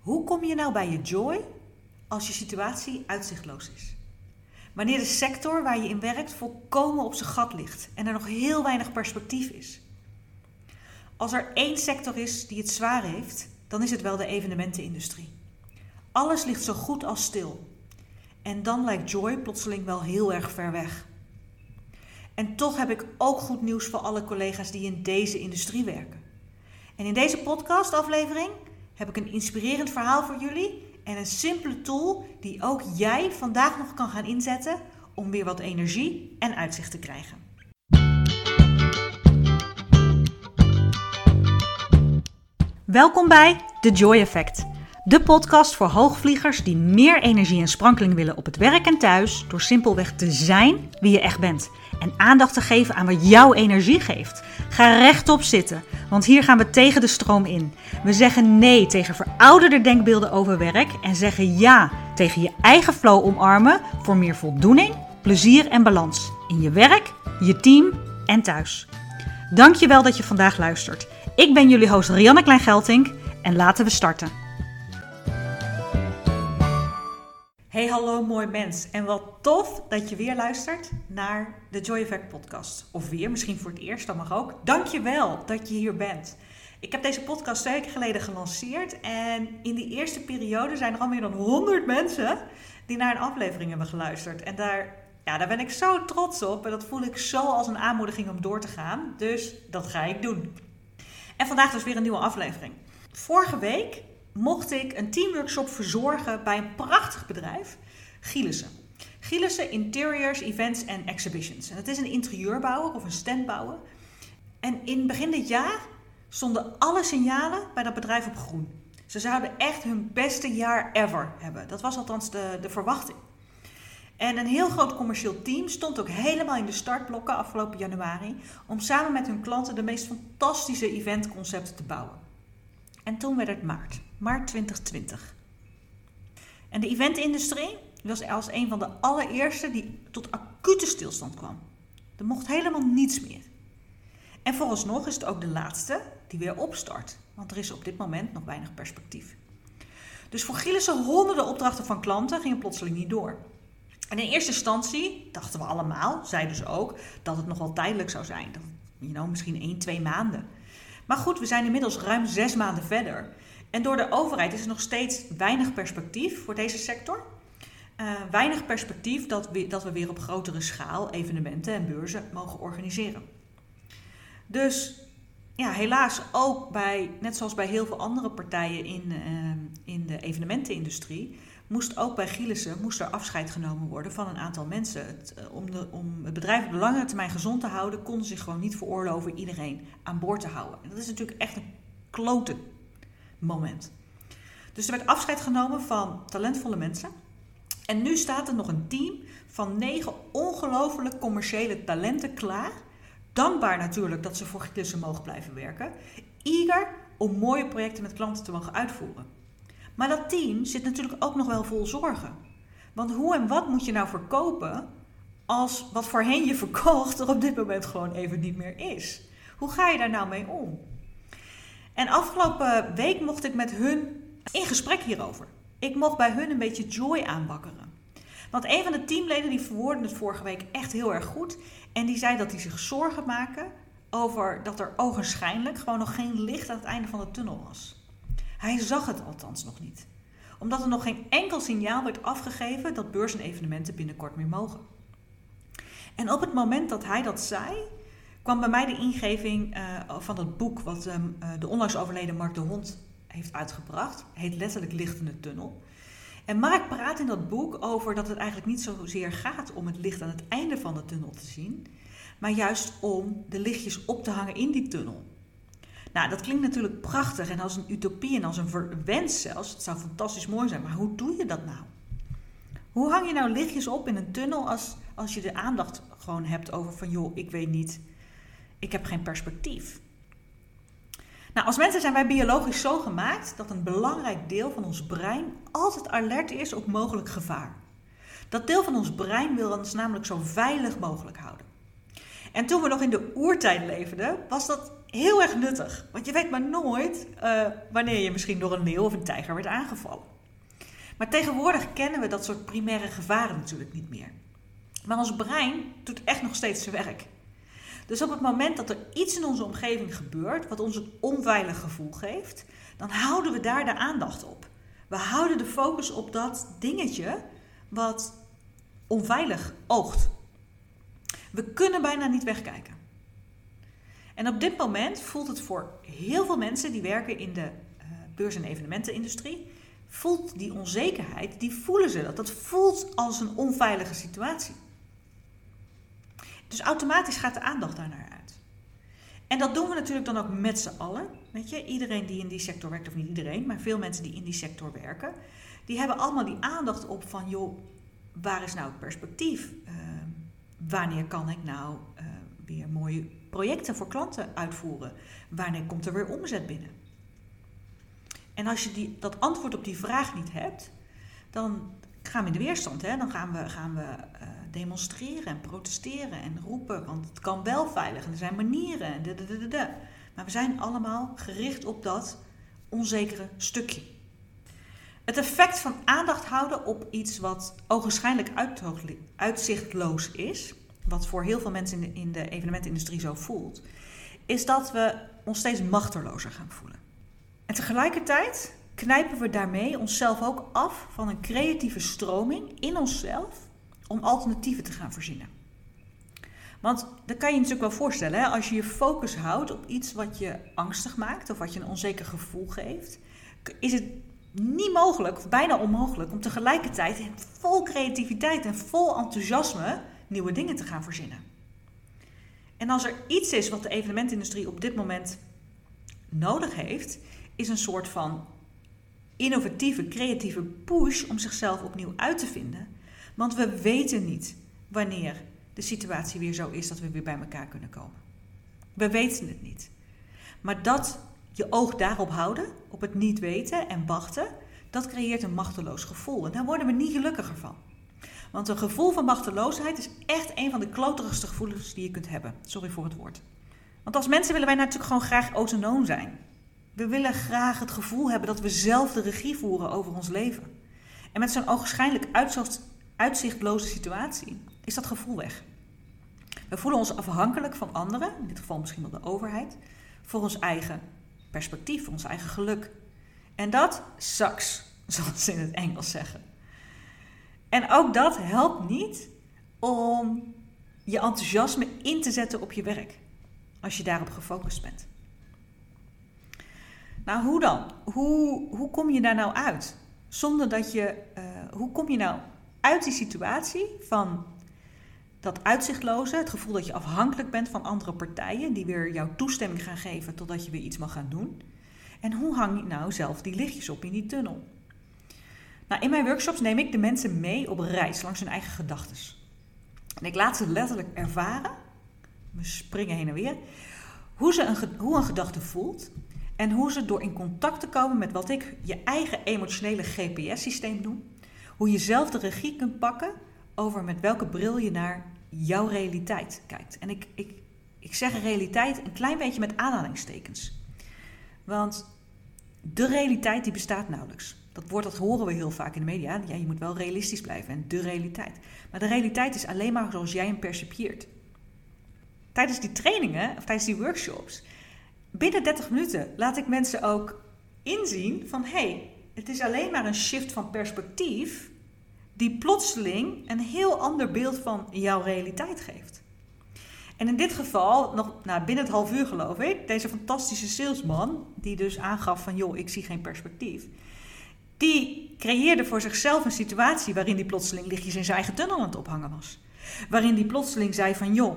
Hoe kom je nou bij je joy als je situatie uitzichtloos is? Wanneer de sector waar je in werkt volkomen op zijn gat ligt en er nog heel weinig perspectief is. Als er één sector is die het zwaar heeft, dan is het wel de evenementenindustrie. Alles ligt zo goed als stil. En dan lijkt joy plotseling wel heel erg ver weg. En toch heb ik ook goed nieuws voor alle collega's die in deze industrie werken. En in deze podcastaflevering heb ik een inspirerend verhaal voor jullie en een simpele tool die ook jij vandaag nog kan gaan inzetten om weer wat energie en uitzicht te krijgen. Welkom bij The Joy Effect, de podcast voor hoogvliegers die meer energie en sprankeling willen op het werk en thuis door simpelweg te zijn wie je echt bent en aandacht te geven aan wat jouw energie geeft. Ga rechtop zitten, want hier gaan we tegen de stroom in. We zeggen nee tegen verouderde denkbeelden over werk en zeggen ja tegen je eigen flow omarmen voor meer voldoening, plezier en balans in je werk, je team en thuis. Dankjewel dat je vandaag luistert. Ik ben jullie host Rianne Klein-Geltink en laten we starten. Hey hallo mooi mens en wat tof dat je weer luistert naar de Joy Effect podcast. Of weer, misschien voor het eerst, dat mag ook. Dankjewel dat je hier bent. Ik heb deze podcast twee weken geleden gelanceerd en in die eerste periode zijn er al meer dan 100 mensen die naar een aflevering hebben geluisterd. En daar, ja, daar ben ik zo trots op en dat voel ik zo als een aanmoediging om door te gaan. Dus dat ga ik doen. En vandaag dus weer een nieuwe aflevering. Vorige week mocht ik een teamworkshop verzorgen bij een prachtig bedrijf, Gielissen. Gielissen Interiors, Events en Exhibitions. En het is een interieurbouwer of een standbouwer. En in begin dit jaar stonden alle signalen bij dat bedrijf op groen. Ze zouden echt hun beste jaar ever hebben. Dat was althans de, de verwachting. En een heel groot commercieel team stond ook helemaal in de startblokken afgelopen januari om samen met hun klanten de meest fantastische eventconcepten te bouwen. En toen werd het maart, maart 2020. En de eventindustrie was als een van de allereerste die tot acute stilstand kwam. Er mocht helemaal niets meer. En vooralsnog is het ook de laatste die weer opstart, want er is op dit moment nog weinig perspectief. Dus voor Gillissen honderden opdrachten van klanten gingen plotseling niet door. En in eerste instantie dachten we allemaal, zeiden ze ook, dat het nog wel tijdelijk zou zijn. Dat, you misschien 1, 2 maanden. Maar goed, we zijn inmiddels ruim zes maanden verder. En door de overheid is er nog steeds weinig perspectief voor deze sector. Uh, weinig perspectief dat we, dat we weer op grotere schaal evenementen en beurzen mogen organiseren. Dus ja, helaas ook bij, net zoals bij heel veel andere partijen in, uh, in de evenementenindustrie, moest ook bij Gielissen moest er afscheid genomen worden van een aantal mensen. Het, uh, om, de, om het bedrijf op de lange termijn gezond te houden, konden ze zich gewoon niet veroorloven iedereen aan boord te houden. En dat is natuurlijk echt een klote moment. Dus er werd afscheid genomen van talentvolle mensen. En nu staat er nog een team van negen ongelooflijk commerciële talenten klaar. Dankbaar natuurlijk dat ze voor Gielissen mogen blijven werken. Eager om mooie projecten met klanten te mogen uitvoeren. Maar dat team zit natuurlijk ook nog wel vol zorgen. Want hoe en wat moet je nou verkopen als wat voorheen je verkocht er op dit moment gewoon even niet meer is? Hoe ga je daar nou mee om? En afgelopen week mocht ik met hun in gesprek hierover. Ik mocht bij hun een beetje joy aanbakkeren. Want een van de teamleden die verwoordde het vorige week echt heel erg goed. En die zei dat hij zich zorgen maken over dat er ogenschijnlijk gewoon nog geen licht aan het einde van de tunnel was. Hij zag het althans nog niet, omdat er nog geen enkel signaal werd afgegeven dat beurs en evenementen binnenkort meer mogen. En op het moment dat hij dat zei, kwam bij mij de ingeving uh, van dat boek wat um, uh, de onlangs overleden Mark de Hond heeft uitgebracht. Heet letterlijk Licht in de Tunnel. En Mark praat in dat boek over dat het eigenlijk niet zozeer gaat om het licht aan het einde van de tunnel te zien, maar juist om de lichtjes op te hangen in die tunnel. Nou, dat klinkt natuurlijk prachtig en als een utopie en als een wens zelfs. Het zou fantastisch mooi zijn, maar hoe doe je dat nou? Hoe hang je nou lichtjes op in een tunnel als, als je de aandacht gewoon hebt over van joh, ik weet niet, ik heb geen perspectief. Nou, als mensen zijn wij biologisch zo gemaakt dat een belangrijk deel van ons brein altijd alert is op mogelijk gevaar. Dat deel van ons brein wil ons namelijk zo veilig mogelijk houden. En toen we nog in de oertijd leefden, was dat heel erg nuttig. Want je weet maar nooit uh, wanneer je misschien door een leeuw of een tijger werd aangevallen. Maar tegenwoordig kennen we dat soort primaire gevaren natuurlijk niet meer. Maar ons brein doet echt nog steeds zijn werk. Dus op het moment dat er iets in onze omgeving gebeurt wat ons een onveilig gevoel geeft, dan houden we daar de aandacht op. We houden de focus op dat dingetje wat onveilig oogt. We kunnen bijna niet wegkijken. En op dit moment voelt het voor heel veel mensen die werken in de uh, beurs- en evenementenindustrie, voelt die onzekerheid, die voelen ze dat. Dat voelt als een onveilige situatie. Dus automatisch gaat de aandacht daarnaar uit. En dat doen we natuurlijk dan ook met z'n allen. Weet je, iedereen die in die sector werkt, of niet iedereen, maar veel mensen die in die sector werken, die hebben allemaal die aandacht op van, joh, waar is nou het perspectief? Uh, wanneer kan ik nou uh, mooie projecten voor klanten uitvoeren? Wanneer komt er weer omzet binnen? En als je die, dat antwoord op die vraag niet hebt, dan gaan we in de weerstand. Hè? Dan gaan we, gaan we uh, demonstreren en protesteren en roepen, want het kan wel veilig en er zijn manieren. En de, de, de. Maar we zijn allemaal gericht op dat onzekere stukje. Het effect van aandacht houden op iets wat ogenschijnlijk uitzichtloos is, wat voor heel veel mensen in de, in de evenementindustrie zo voelt, is dat we ons steeds machtelozer gaan voelen. En tegelijkertijd knijpen we daarmee onszelf ook af van een creatieve stroming in onszelf om alternatieven te gaan verzinnen. Want dat kan je je natuurlijk wel voorstellen, hè? als je je focus houdt op iets wat je angstig maakt of wat je een onzeker gevoel geeft, is het niet mogelijk, of bijna onmogelijk, om tegelijkertijd vol creativiteit en vol enthousiasme nieuwe dingen te gaan verzinnen. En als er iets is wat de evenementindustrie op dit moment nodig heeft, is een soort van innovatieve, creatieve push om zichzelf opnieuw uit te vinden. Want we weten niet wanneer de situatie weer zo is dat we weer bij elkaar kunnen komen. We weten het niet. Maar dat je oog daarop houden, op het niet weten en wachten, dat creëert een machteloos gevoel. En daar worden we niet gelukkiger van. Want een gevoel van machteloosheid is echt een van de kloterigste gevoelens die je kunt hebben. Sorry voor het woord. Want als mensen willen wij natuurlijk gewoon graag autonoom zijn. We willen graag het gevoel hebben dat we zelf de regie voeren over ons leven. En met zo'n ogenschijnlijk uitzichtloze situatie is dat gevoel weg. We voelen ons afhankelijk van anderen, in dit geval misschien wel de overheid, voor ons eigen perspectief, voor ons eigen geluk. En dat sucks, zoals ze in het Engels zeggen. En ook dat helpt niet om je enthousiasme in te zetten op je werk, als je daarop gefocust bent. Nou, hoe dan? Hoe, hoe kom je daar nou uit? Zonder dat je. Uh, hoe kom je nou uit die situatie van dat uitzichtloze, het gevoel dat je afhankelijk bent van andere partijen die weer jouw toestemming gaan geven totdat je weer iets mag gaan doen? En hoe hang je nou zelf die lichtjes op in die tunnel? Nou, in mijn workshops neem ik de mensen mee op reis langs hun eigen gedachten. En ik laat ze letterlijk ervaren, we springen heen en weer, hoe, ze een, hoe een gedachte voelt en hoe ze door in contact te komen met wat ik je eigen emotionele GPS-systeem noem, hoe je zelf de regie kunt pakken over met welke bril je naar jouw realiteit kijkt. En ik, ik, ik zeg realiteit een klein beetje met aanhalingstekens. Want de realiteit die bestaat nauwelijks. Dat woord dat horen we heel vaak in de media. Ja, je moet wel realistisch blijven en de realiteit. Maar de realiteit is alleen maar zoals jij hem percipieert. Tijdens die trainingen of tijdens die workshops binnen 30 minuten laat ik mensen ook inzien van hé, hey, het is alleen maar een shift van perspectief die plotseling een heel ander beeld van jouw realiteit geeft. En in dit geval, nog nou, binnen het half uur geloof ik, deze fantastische salesman, die dus aangaf van joh, ik zie geen perspectief, die creëerde voor zichzelf een situatie waarin die plotseling lichtjes in zijn eigen tunnel aan het ophangen was. Waarin die plotseling zei van joh,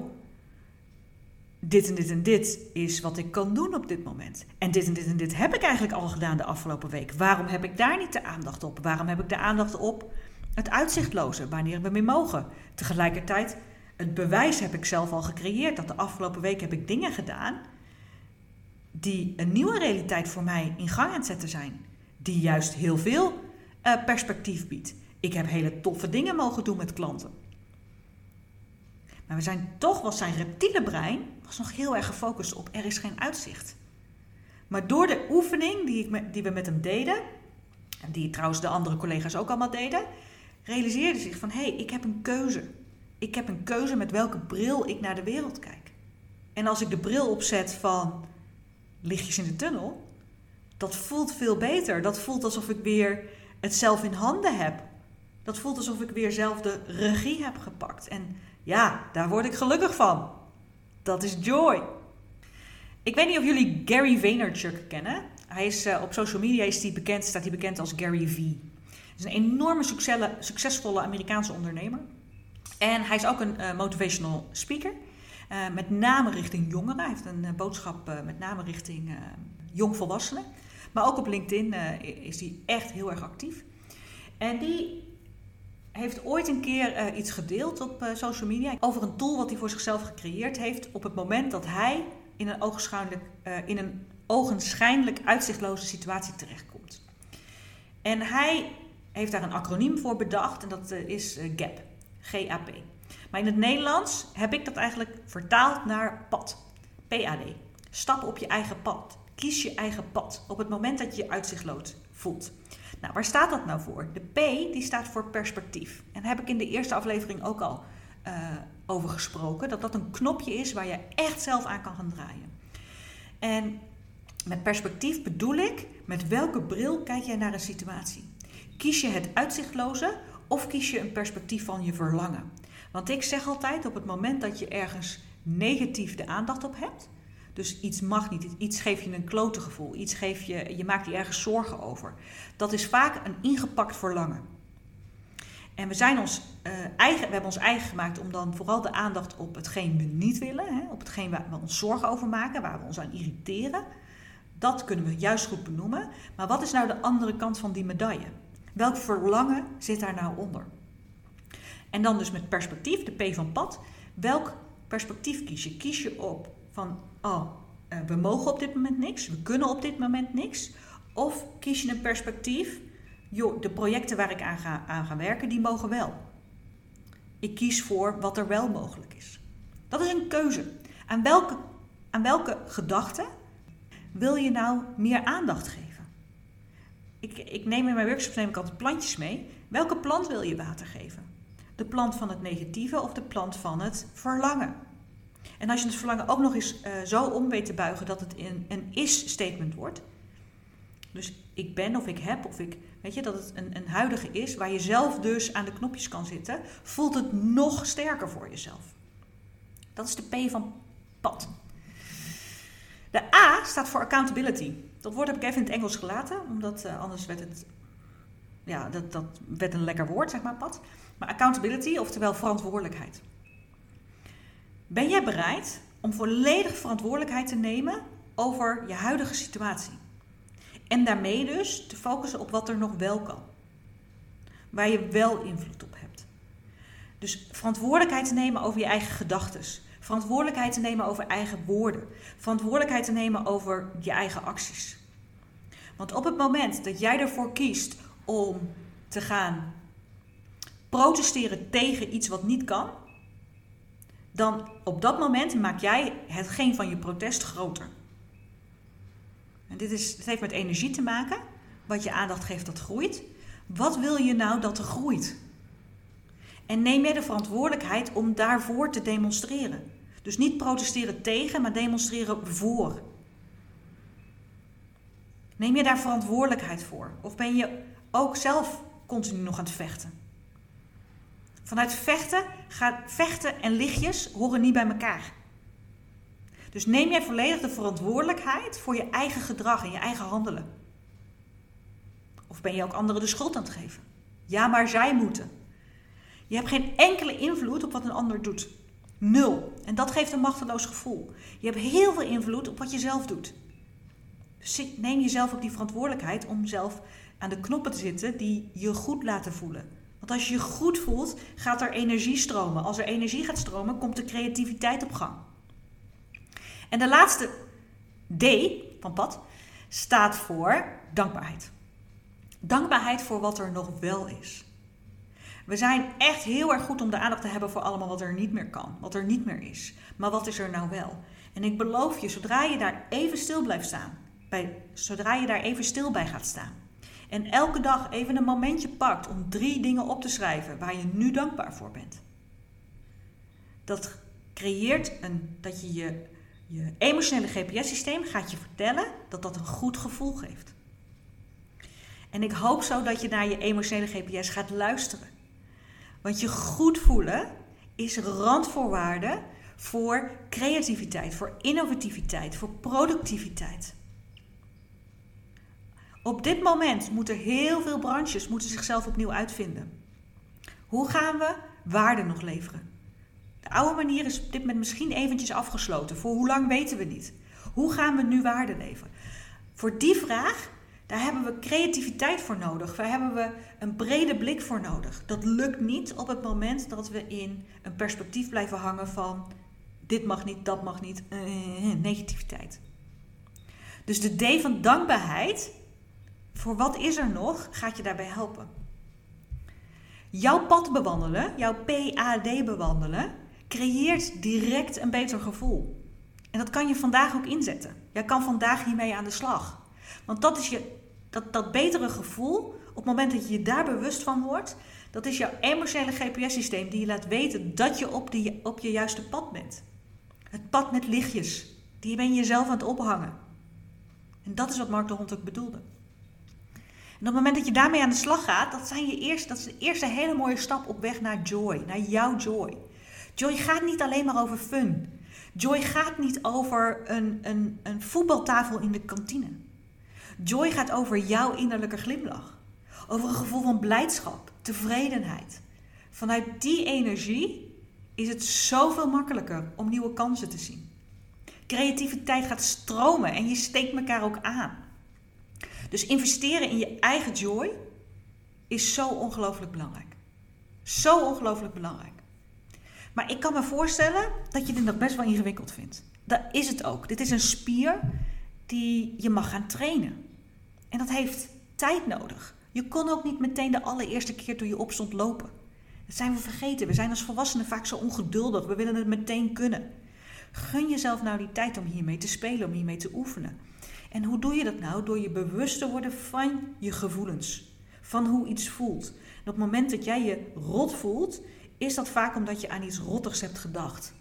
dit en dit en dit is wat ik kan doen op dit moment. En dit en dit en dit heb ik eigenlijk al gedaan de afgelopen week. Waarom heb ik daar niet de aandacht op? Waarom heb ik de aandacht op het uitzichtloze, wanneer we mee mogen? Tegelijkertijd, het bewijs heb ik zelf al gecreëerd dat de afgelopen week heb ik dingen gedaan die een nieuwe realiteit voor mij in gang aan het zetten zijn. Die juist heel veel uh, perspectief biedt. Ik heb hele toffe dingen mogen doen met klanten. Maar we zijn toch, was zijn reptiele brein, was nog heel erg gefocust op er is geen uitzicht. Maar door de oefening die, ik die we met hem deden, en die trouwens de andere collega's ook allemaal deden, realiseerde zich van hé, hey, ik heb een keuze. Ik heb een keuze met welke bril ik naar de wereld kijk. En als ik de bril opzet van lichtjes in de tunnel, dat voelt veel beter. Dat voelt alsof ik weer het zelf in handen heb. Dat voelt alsof ik weer zelf de regie heb gepakt. En ja, daar word ik gelukkig van. Dat is joy. Ik weet niet of jullie Gary Vaynerchuk kennen. Hij is, uh, op social media is hij bekend, staat hij bekend als Gary V. Hij is een enorme succesvolle Amerikaanse ondernemer. En hij is ook een uh, motivational speaker. Uh, met name richting jongeren. Hij heeft een boodschap met name richting jongvolwassenen. Maar ook op LinkedIn is hij echt heel erg actief. En die heeft ooit een keer iets gedeeld op social media over een tool wat hij voor zichzelf gecreëerd heeft op het moment dat hij in een ogenschijnlijk, in een ogenschijnlijk uitzichtloze situatie terechtkomt. En hij heeft daar een acroniem voor bedacht en dat eh, is eh, GAP. G-A-P. Maar in het Nederlands heb ik dat eigenlijk vertaald naar pad. P-A-D. Stap op je eigen pad. Kies je eigen pad op het moment dat je je uitzichtloos voelt. Nou, waar staat dat nou voor? De P die staat voor perspectief. En daar heb ik in de eerste aflevering ook al uh, over gesproken. Dat dat een knopje is waar je echt zelf aan kan gaan draaien. En met perspectief bedoel ik met welke bril kijk jij naar een situatie. Kies je het uitzichtloze of kies je een perspectief van je verlangen? Want ik zeg altijd op het moment dat je ergens negatief de aandacht op hebt, dus iets mag niet, iets geeft je een klote gevoel, iets geeft je, je maakt je ergens zorgen over. Dat is vaak een ingepakt verlangen. En we, zijn ons, uh, eigen, we hebben ons eigen gemaakt om dan vooral de aandacht op hetgeen we niet willen, hè, op hetgeen waar we ons zorgen over maken, waar we ons aan irriteren. Dat kunnen we juist goed benoemen. Maar wat is nou de andere kant van die medaille? Welk verlangen zit daar nou onder? En dan dus met perspectief, de P van pad. Welk perspectief kies je? Kies je op van, oh, eh, we mogen op dit moment niks, we kunnen op dit moment niks. Of kies je een perspectief, joh, de projecten waar ik aan ga, aan ga werken, die mogen wel. Ik kies voor wat er wel mogelijk is. Dat is een keuze. Aan welke, aan welke gedachte wil je nou meer aandacht geven? Ik, ik neem in mijn workshops neem ik altijd plantjes mee. Welke plant wil je water geven? De plant van het negatieve of de plant van het verlangen? En als je het verlangen ook nog eens uh, zo om weet te buigen dat het een, een is-statement wordt. Dus ik ben of ik heb of ik, weet je, dat het een, een huidige is waar je zelf dus aan de knopjes kan zitten, voelt het nog sterker voor jezelf. Dat is de P van pad. De A staat voor accountability. Dat woord heb ik even in het Engels gelaten, omdat uh, anders werd het, ja, dat, dat werd een lekker woord, zeg maar, pad. Maar accountability, oftewel verantwoordelijkheid. Ben jij bereid om volledig verantwoordelijkheid te nemen over je huidige situatie? En daarmee dus te focussen op wat er nog wel kan. Waar je wel invloed op hebt. Dus verantwoordelijkheid te nemen over je eigen gedachten. Verantwoordelijkheid te nemen over eigen woorden. Verantwoordelijkheid te nemen over je eigen acties. Want op het moment dat jij ervoor kiest om te gaan protesteren tegen iets wat niet kan, dan op dat moment maak jij hetgeen van je protest groter. En dit, is, dit heeft met energie te maken. Wat je aandacht geeft, dat groeit. Wat wil je nou dat er groeit? En neem jij de verantwoordelijkheid om daarvoor te demonstreren. Dus niet protesteren tegen, maar demonstreren voor. Neem je daar verantwoordelijkheid voor? Of ben je ook zelf continu nog aan het vechten? Vanuit vechten gaat vechten en lichtjes horen niet bij elkaar. Dus neem jij volledig de verantwoordelijkheid voor je eigen gedrag en je eigen handelen. Of ben je ook anderen de schuld aan het geven? Ja, maar zij moeten. Je hebt geen enkele invloed op wat een ander doet. Nul. En dat geeft een machteloos gevoel. Je hebt heel veel invloed op wat je zelf doet. Dus neem jezelf ook die verantwoordelijkheid om zelf aan de knoppen te zitten die je goed laten voelen. Want als je je goed voelt, gaat er energie stromen. Als er energie gaat stromen, komt de creativiteit op gang. En de laatste D van pad staat voor dankbaarheid. Dankbaarheid voor wat er nog wel is. We zijn echt heel erg goed om de aandacht te hebben voor allemaal wat er niet meer kan, wat er niet meer is. Maar wat is er nou wel? En ik beloof je, zodra je daar even stil blijft staan, bij, zodra je daar even stil bij gaat staan, en elke dag even een momentje pakt om drie dingen op te schrijven waar je nu dankbaar voor bent. Dat creëert een, dat je je, je emotionele GPS-systeem gaat je vertellen dat dat een goed gevoel geeft. En ik hoop zo dat je naar je emotionele GPS gaat luisteren. Want je goed voelen is randvoorwaarde voor creativiteit, voor innovativiteit, voor productiviteit. Op dit moment moeten heel veel branches moeten zichzelf opnieuw uitvinden. Hoe gaan we waarde nog leveren? De oude manier is dit moment misschien eventjes afgesloten. Voor hoe lang weten we niet. Hoe gaan we nu waarde leveren? Voor die vraag, daar hebben we creativiteit voor nodig. Daar hebben we een brede blik voor nodig. Dat lukt niet op het moment dat we in een perspectief blijven hangen van dit mag niet, dat mag niet, eh, negativiteit. Dus de D van dankbaarheid voor wat is er nog, gaat je daarbij helpen. Jouw pad bewandelen, jouw PAD bewandelen, creëert direct een beter gevoel. En dat kan je vandaag ook inzetten. Jij kan vandaag hiermee aan de slag. Want dat is je, dat, dat betere gevoel, op het moment dat je je daar bewust van wordt, dat is jouw emotionele GPS-systeem die je laat weten dat je op, die, op je juiste pad bent. Het pad met lichtjes, die ben je jezelf aan het ophangen. En dat is wat Mark de Hond ook bedoelde. Op het moment dat je daarmee aan de slag gaat, dat, zijn je eerst, dat is de eerste hele mooie stap op weg naar joy, naar jouw joy. Joy gaat niet alleen maar over fun. Joy gaat niet over een, een, een voetbaltafel in de kantine. Joy gaat over jouw innerlijke glimlach. Over een gevoel van blijdschap, tevredenheid. Vanuit die energie is het zoveel makkelijker om nieuwe kansen te zien. Creativiteit gaat stromen en je steekt elkaar ook aan. Dus investeren in je eigen joy is zo ongelooflijk belangrijk. Zo ongelooflijk belangrijk. Maar ik kan me voorstellen dat je dit nog best wel ingewikkeld vindt. Dat is het ook. Dit is een spier die je mag gaan trainen. En dat heeft tijd nodig. Je kon ook niet meteen de allereerste keer toen je opstond lopen. Dat zijn we vergeten. We zijn als volwassenen vaak zo ongeduldig. We willen het meteen kunnen. Gun jezelf nou die tijd om hiermee te spelen, om hiermee te oefenen. En hoe doe je dat nou? Door je bewust te worden van je gevoelens. Van hoe iets voelt. En op het moment dat jij je rot voelt, is dat vaak omdat je aan iets rottigs hebt gedacht.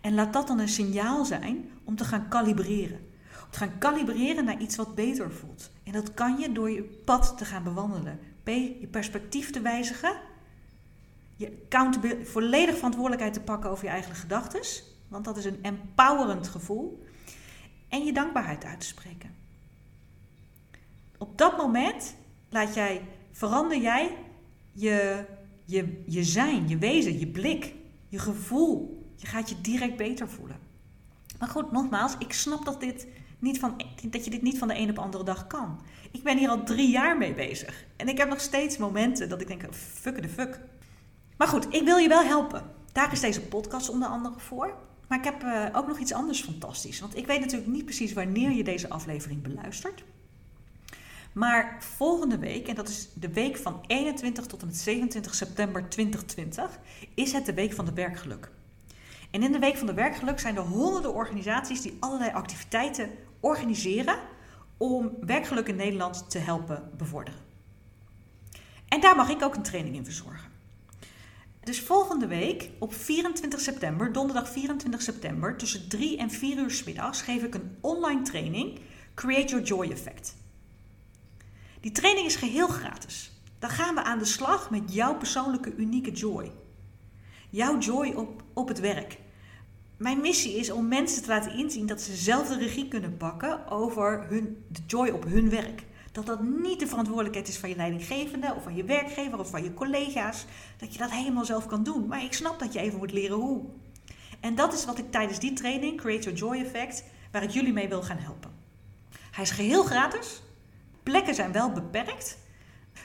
En laat dat dan een signaal zijn om te gaan kalibreren. Om te gaan kalibreren naar iets wat beter voelt. En dat kan je door je pad te gaan bewandelen. B, je perspectief te wijzigen. Je volledig verantwoordelijkheid te pakken over je eigen gedachten. Want dat is een empowerend gevoel en je dankbaarheid uit te spreken. Op dat moment laat jij, verander jij je, je, je zijn, je wezen, je blik, je gevoel. Je gaat je direct beter voelen. Maar goed, nogmaals, ik snap dat, dit niet van, dat je dit niet van de een op de andere dag kan. Ik ben hier al drie jaar mee bezig. En ik heb nog steeds momenten dat ik denk, fuck de fuck. Maar goed, ik wil je wel helpen. Daar is deze podcast onder andere voor. Maar ik heb uh, ook nog iets anders fantastisch. Want ik weet natuurlijk niet precies wanneer je deze aflevering beluistert. Maar volgende week, en dat is de week van 21 tot en met 27 september 2020, is het de Week van de Werkgeluk. En in de Week van de Werkgeluk zijn er honderden organisaties die allerlei activiteiten organiseren om werkgeluk in Nederland te helpen bevorderen. En daar mag ik ook een training in verzorgen. Dus volgende week, op 24 september, donderdag 24 september, tussen 3 en 4 uur s middags, geef ik een online training Create Your Joy Effect. Die training is geheel gratis. Dan gaan we aan de slag met jouw persoonlijke unieke joy. Jouw joy op, op het werk. Mijn missie is om mensen te laten inzien dat ze zelf de regie kunnen pakken over hun, de joy op hun werk. Dat dat niet de verantwoordelijkheid is van je leidinggevende of van je werkgever of van je collega's. Dat je dat helemaal zelf kan doen. Maar ik snap dat je even moet leren hoe. En dat is wat ik tijdens die training, Create Your Joy Effect, waar ik jullie mee wil gaan helpen. Hij is geheel gratis. Plekken zijn wel beperkt.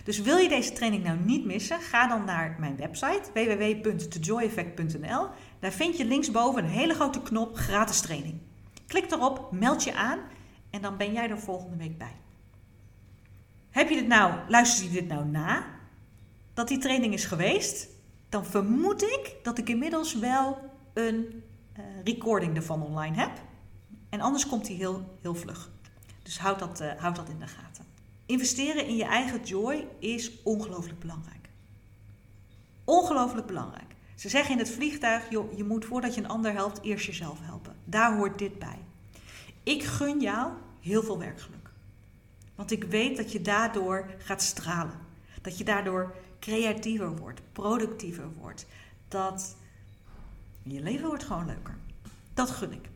Dus wil je deze training nou niet missen, ga dan naar mijn website www.thejoyeffect.nl. Daar vind je linksboven een hele grote knop gratis training. Klik erop, meld je aan en dan ben jij er volgende week bij. Heb je dit nou, luister je dit nou na? dat die training is geweest, dan vermoed ik dat ik inmiddels wel een uh, recording ervan online heb. En anders komt die heel, heel vlug. Dus houd dat, uh, houd dat in de gaten. Investeren in je eigen joy is ongelooflijk belangrijk. Ongelooflijk belangrijk. Ze zeggen in het vliegtuig, joh, je moet voordat je een ander helpt, eerst jezelf helpen. Daar hoort dit bij. Ik gun jou heel veel werkgeluk. Want ik weet dat je daardoor gaat stralen. Dat je daardoor creatiever wordt, productiever wordt. Dat je leven wordt gewoon leuker. Dat gun ik.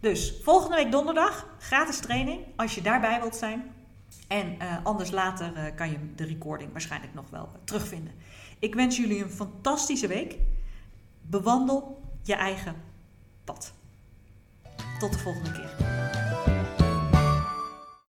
Dus volgende week donderdag, gratis training, als je daarbij wilt zijn. En uh, anders later uh, kan je de recording waarschijnlijk nog wel terugvinden. Ik wens jullie een fantastische week. Bewandel je eigen pad. Tot de volgende keer.